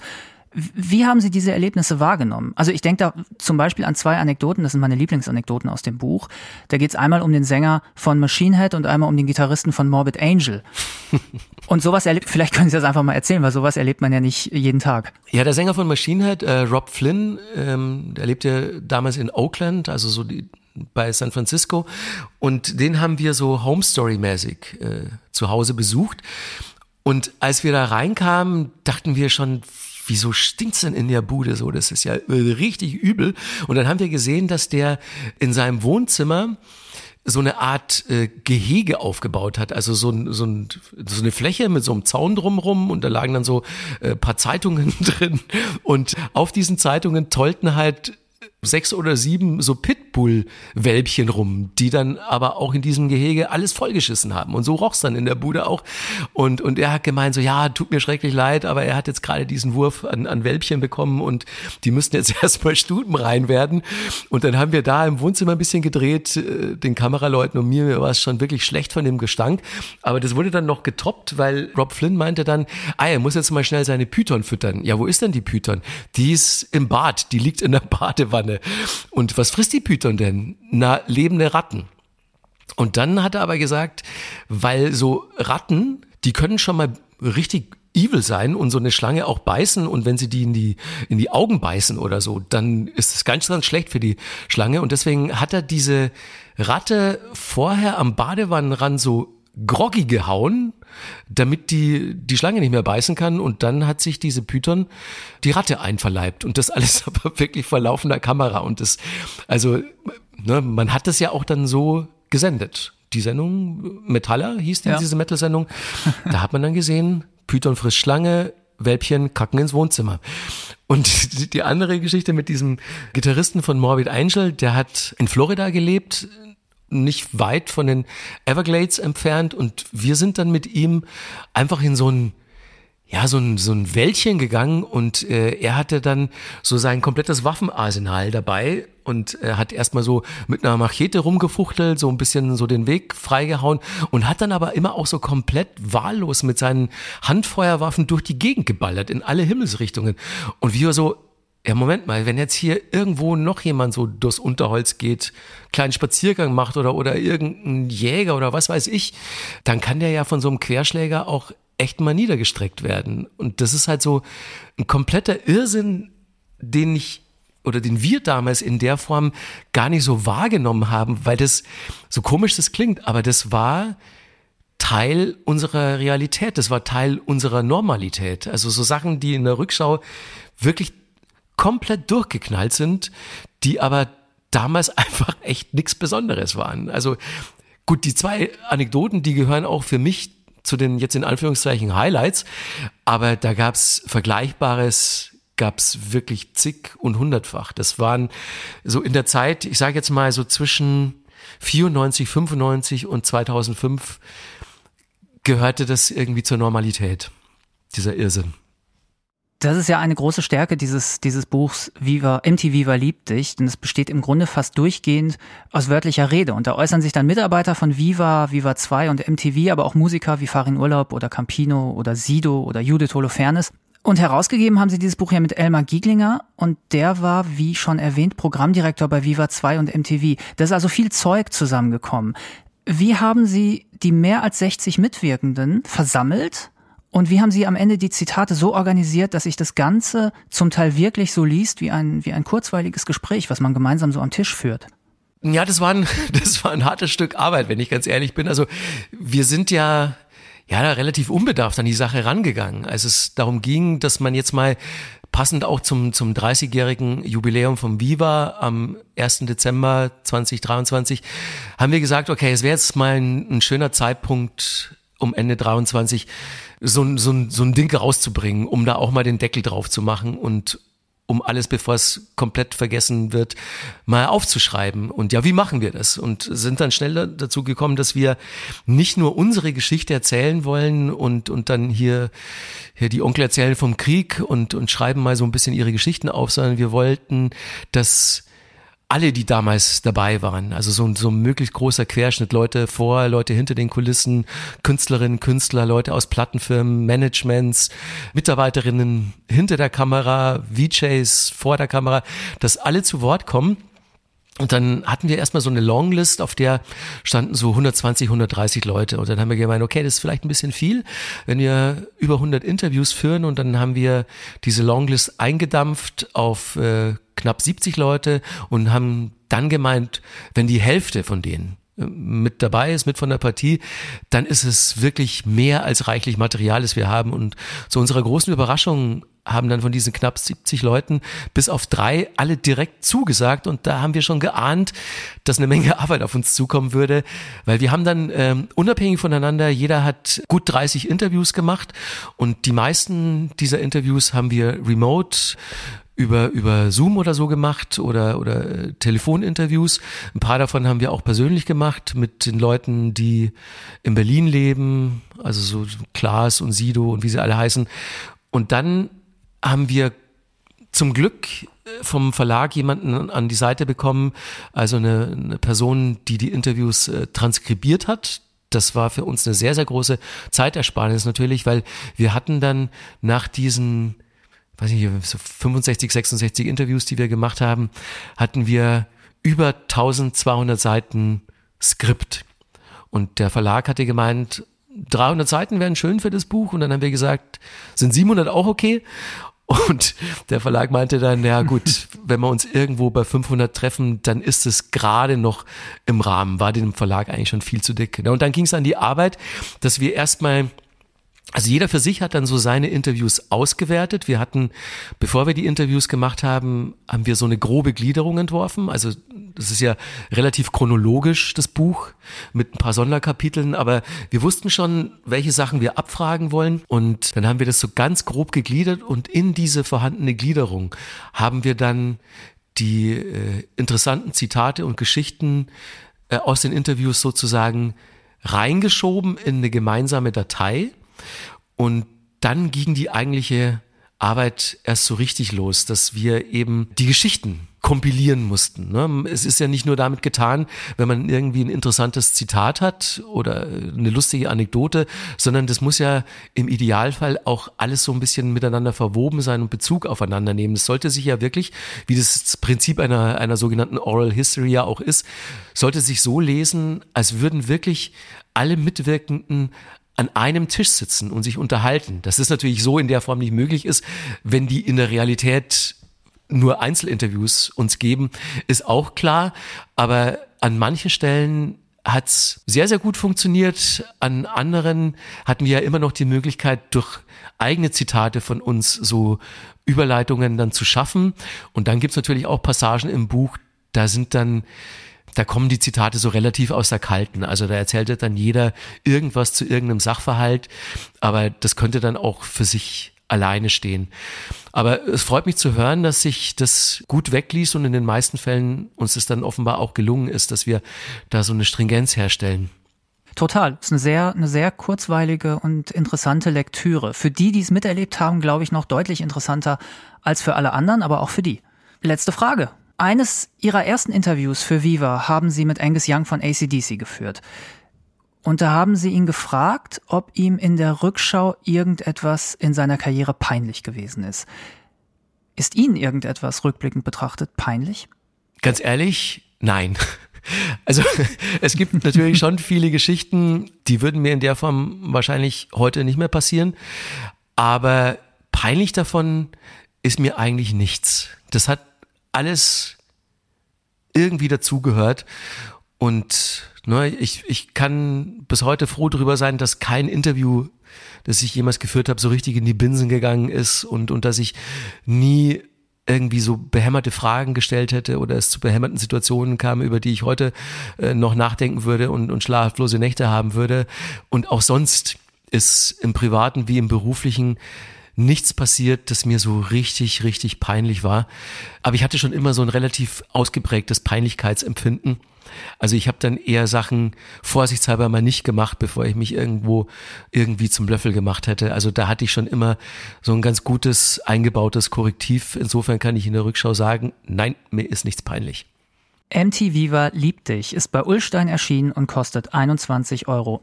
Wie haben Sie diese Erlebnisse wahrgenommen? Also ich denke da zum Beispiel an zwei Anekdoten, das sind meine Lieblingsanekdoten aus dem Buch. Da geht es einmal um den Sänger von Machine Head und einmal um den Gitarristen von Morbid Angel. <laughs> und sowas erlebt, vielleicht können Sie das einfach mal erzählen, weil sowas erlebt man ja nicht jeden Tag. Ja, der Sänger von Machine Head, äh, Rob Flynn, ähm, der lebte damals in Oakland, also so die, bei San Francisco. Und den haben wir so Home Story-mäßig äh, zu Hause besucht. Und als wir da reinkamen, dachten wir schon, wieso stinkt's denn in der Bude so? Das ist ja richtig übel. Und dann haben wir gesehen, dass der in seinem Wohnzimmer so eine Art äh, Gehege aufgebaut hat, also so, so, ein, so eine Fläche mit so einem Zaun drumrum und da lagen dann so äh, paar Zeitungen <laughs> drin und auf diesen Zeitungen tollten halt sechs oder sieben so Pitbull-Welpchen rum, die dann aber auch in diesem Gehege alles vollgeschissen haben. Und so roch's dann in der Bude auch. Und, und er hat gemeint so, ja, tut mir schrecklich leid, aber er hat jetzt gerade diesen Wurf an, an Welpchen bekommen und die müssten jetzt <laughs> erstmal stutenrein werden. Und dann haben wir da im Wohnzimmer ein bisschen gedreht, äh, den Kameraleuten und mir war es schon wirklich schlecht von dem Gestank. Aber das wurde dann noch getoppt, weil Rob Flynn meinte dann, ah, er muss jetzt mal schnell seine Python füttern. Ja, wo ist denn die Python? Die ist im Bad, die liegt in der <laughs> Badewanne. Und was frisst die Python denn? Na, lebende Ratten. Und dann hat er aber gesagt, weil so Ratten, die können schon mal richtig evil sein und so eine Schlange auch beißen und wenn sie die in die, in die Augen beißen oder so, dann ist es ganz, ganz schlecht für die Schlange und deswegen hat er diese Ratte vorher am Badewannenrand so groggy gehauen, damit die, die Schlange nicht mehr beißen kann. Und dann hat sich diese Python die Ratte einverleibt. Und das alles <laughs> aber wirklich vor laufender Kamera. Und das, also, ne, man hat das ja auch dann so gesendet. Die Sendung Metaller hieß die, ja. diese Metal-Sendung. <laughs> Da hat man dann gesehen, Python frisst Schlange, Welpchen kacken ins Wohnzimmer. Und die andere Geschichte mit diesem Gitarristen von Morbid Angel, der hat in Florida gelebt, nicht weit von den Everglades entfernt und wir sind dann mit ihm einfach in so ein ja, so ein, so ein Wäldchen gegangen und äh, er hatte dann so sein komplettes Waffenarsenal dabei und er hat erstmal so mit einer Machete rumgefuchtelt, so ein bisschen so den Weg freigehauen und hat dann aber immer auch so komplett wahllos mit seinen Handfeuerwaffen durch die Gegend geballert in alle Himmelsrichtungen. Und wir so, ja, Moment mal, wenn jetzt hier irgendwo noch jemand so durchs Unterholz geht, kleinen Spaziergang macht oder, oder irgendein Jäger oder was weiß ich, dann kann der ja von so einem Querschläger auch echt mal niedergestreckt werden. Und das ist halt so ein kompletter Irrsinn, den ich oder den wir damals in der Form gar nicht so wahrgenommen haben, weil das so komisch das klingt, aber das war Teil unserer Realität, das war Teil unserer Normalität. Also so Sachen, die in der Rückschau wirklich komplett durchgeknallt sind, die aber damals <laughs> einfach echt nichts Besonderes waren. Also gut, die zwei Anekdoten, die gehören auch für mich zu den jetzt in Anführungszeichen Highlights, aber da gab's Vergleichbares gab's wirklich zig und hundertfach. Das waren so in der Zeit, ich sage jetzt mal so zwischen 94, 95 und 2005 gehörte das irgendwie zur Normalität, dieser Irrsinn. Das ist ja eine große Stärke dieses, dieses Buchs Viva, MTV Viva liebt dich, denn es besteht im Grunde fast durchgehend aus wörtlicher Rede. Und da äußern sich dann Mitarbeiter von Viva, Viva 2 und MTV, aber auch Musiker wie Farin Urlaub oder Campino oder Sido oder Judith Holofernes. Und herausgegeben haben sie dieses Buch ja mit Elmar Gieglinger und der war, wie schon erwähnt, Programmdirektor bei Viva 2 und MTV. Da ist also viel Zeug zusammengekommen. Wie haben Sie die mehr als 60 Mitwirkenden versammelt und wie haben Sie am Ende die Zitate so organisiert, dass sich das Ganze zum Teil wirklich so liest wie ein, wie ein kurzweiliges Gespräch, was man gemeinsam so am Tisch führt? Ja, das war ein, <laughs> das war ein hartes Stück Arbeit, wenn ich ganz ehrlich bin. Also wir sind ja ja, da relativ unbedarft an die Sache rangegangen, als es darum ging, dass man jetzt mal passend auch zum, zum 30-jährigen Jubiläum vom Viva am 1. Dezember 2023 haben wir gesagt, okay, es wäre jetzt mal ein, ein schöner Zeitpunkt, um Ende 23 so, so, so ein Ding rauszubringen, um da auch mal den Deckel drauf zu machen und um alles, bevor es komplett vergessen wird, mal aufzuschreiben. Und ja, wie machen wir das? Und sind dann schnell dazu gekommen, dass wir nicht nur unsere Geschichte erzählen wollen und, und dann hier, hier die Onkel erzählen vom Krieg und, und schreiben mal so ein bisschen ihre Geschichten auf, sondern wir wollten, dass alle, die damals dabei waren. Also so, so ein möglichst großer Querschnitt. Leute vor, Leute hinter den Kulissen, Künstlerinnen, Künstler, Leute aus Plattenfirmen, Managements, Mitarbeiterinnen hinter der Kamera, VJs vor der Kamera, dass alle zu Wort kommen. Und dann hatten wir erstmal so eine Longlist, auf der standen so 120, 130 Leute. Und dann haben wir gemeint, okay, das ist vielleicht ein bisschen viel, wenn wir über 100 Interviews führen. Und dann haben wir diese Longlist eingedampft auf äh, knapp 70 Leute und haben dann gemeint, wenn die Hälfte von denen äh, mit dabei ist, mit von der Partie, dann ist es wirklich mehr als reichlich Material, das wir haben. Und zu unserer großen Überraschung haben dann von diesen knapp 70 Leuten bis auf drei alle direkt zugesagt und da haben wir schon geahnt, dass eine Menge <laughs> Arbeit auf uns zukommen würde, weil wir haben dann ähm, unabhängig voneinander, jeder hat gut 30 Interviews gemacht und die meisten dieser Interviews haben wir remote über, über Zoom oder so gemacht oder, oder äh, Telefoninterviews. Ein paar davon haben wir auch persönlich gemacht mit den Leuten, die in Berlin leben, also so Klaas und Sido und wie sie alle heißen. Und dann haben wir zum Glück äh, vom Verlag jemanden an die Seite bekommen, also eine, eine Person, die die Interviews äh, transkribiert hat. Das war für uns eine sehr, sehr große Zeitersparnis natürlich, weil wir hatten dann nach diesen weiß nicht, so 65, 66 Interviews, die wir gemacht haben, hatten wir über 1200 Seiten Skript. Und der Verlag hatte gemeint, 300 Seiten wären schön für das Buch. Und dann haben wir gesagt, sind 700 auch okay? Und der Verlag meinte dann, ja gut, <laughs> wenn wir uns irgendwo bei 500 treffen, dann ist es gerade noch im Rahmen, war dem Verlag eigentlich schon viel zu dick. Und dann ging es an die Arbeit, dass wir erstmal also jeder für sich hat dann so seine Interviews ausgewertet. Wir hatten, bevor wir die Interviews gemacht haben, haben wir so eine grobe Gliederung entworfen. Also das ist ja relativ chronologisch, das Buch, mit ein paar Sonderkapiteln, aber wir wussten schon, welche Sachen wir abfragen wollen. Und dann haben wir das so ganz grob gegliedert und in diese vorhandene Gliederung haben wir dann die äh, interessanten Zitate und Geschichten äh, aus den Interviews sozusagen reingeschoben in eine gemeinsame Datei und dann ging die eigentliche Arbeit erst so richtig los, dass wir eben die Geschichten kompilieren mussten. Ne? Es ist ja nicht nur damit getan, wenn man irgendwie ein interessantes Zitat hat oder eine lustige Anekdote, sondern das muss ja im Idealfall auch alles so ein bisschen miteinander verwoben sein und Bezug aufeinander nehmen. Es sollte sich ja wirklich, wie das Prinzip einer, einer sogenannten Oral History ja auch ist, sollte sich so lesen, als würden wirklich alle Mitwirkenden an einem Tisch sitzen und sich unterhalten. Das ist natürlich so in der Form nicht möglich ist, wenn die in der Realität nur Einzelinterviews uns geben, ist auch klar. Aber an manchen Stellen hat's sehr, sehr gut funktioniert. An anderen hatten wir ja immer noch die Möglichkeit, durch eigene Zitate von uns so Überleitungen dann zu schaffen. Und dann gibt's natürlich auch Passagen im Buch, da sind dann da kommen die Zitate so relativ aus der Kalten. Also da erzählt dann jeder irgendwas zu irgendeinem Sachverhalt, aber das könnte dann auch für sich alleine stehen. Aber es freut mich zu hören, dass sich das gut wegließ und in den meisten Fällen uns es dann offenbar auch gelungen ist, dass wir da so eine Stringenz herstellen. Total. Ist eine sehr, eine sehr kurzweilige und interessante Lektüre. Für die, die es miterlebt haben, glaube ich, noch deutlich interessanter als für alle anderen, aber auch für die. Letzte Frage. Eines ihrer ersten Interviews für Viva haben sie mit Angus Young von ACDC geführt. Und da haben sie ihn gefragt, ob ihm in der Rückschau irgendetwas in seiner Karriere peinlich gewesen ist. Ist Ihnen irgendetwas rückblickend betrachtet peinlich? Ganz ehrlich, nein. <laughs> Also es gibt natürlich schon viele Geschichten, die würden mir in der Form wahrscheinlich heute nicht mehr passieren. Aber peinlich davon ist mir eigentlich nichts. Das hat alles irgendwie dazugehört. Und ne, ich, ich kann bis heute froh darüber sein, dass kein Interview, das ich jemals geführt habe, so richtig in die Binsen gegangen ist und, und dass ich nie irgendwie so behämmerte Fragen gestellt hätte oder es zu behämmerten Situationen kam, über die ich heute äh, noch nachdenken würde und, und schlaflose Nächte haben würde. Und auch sonst ist im privaten wie im beruflichen nichts passiert, das mir so richtig, richtig peinlich war. Aber ich hatte schon immer so ein relativ ausgeprägtes Peinlichkeitsempfinden. Also ich habe dann eher Sachen vorsichtshalber mal nicht gemacht, bevor ich mich irgendwo irgendwie zum Löffel gemacht hätte. Also da hatte ich schon immer so ein ganz gutes eingebautes Korrektiv. Insofern kann ich in der Rückschau sagen, nein, mir ist nichts peinlich. MT Viva liebt dich ist bei Ullstein erschienen und kostet 21,99 Euro.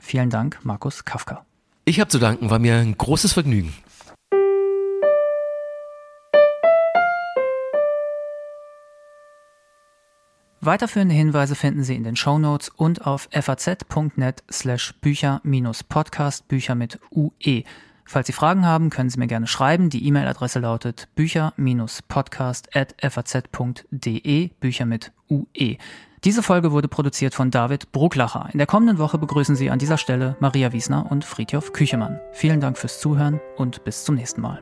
Vielen Dank, Markus Kafka. Ich habe zu danken, war mir ein großes Vergnügen. Weiterführende Hinweise finden Sie in den Show Notes und auf faz.net slash Bücher-Podcast, Bücher mit UE. Falls Sie Fragen haben, können Sie mir gerne schreiben. Die E-Mail-Adresse lautet bücher-podcast.faz.de, Bücher mit UE. Diese Folge wurde produziert von David Brucklacher. In der kommenden Woche begrüßen Sie an dieser Stelle Maria Wiesner und Friedhof Küchemann. Vielen Dank fürs Zuhören und bis zum nächsten Mal.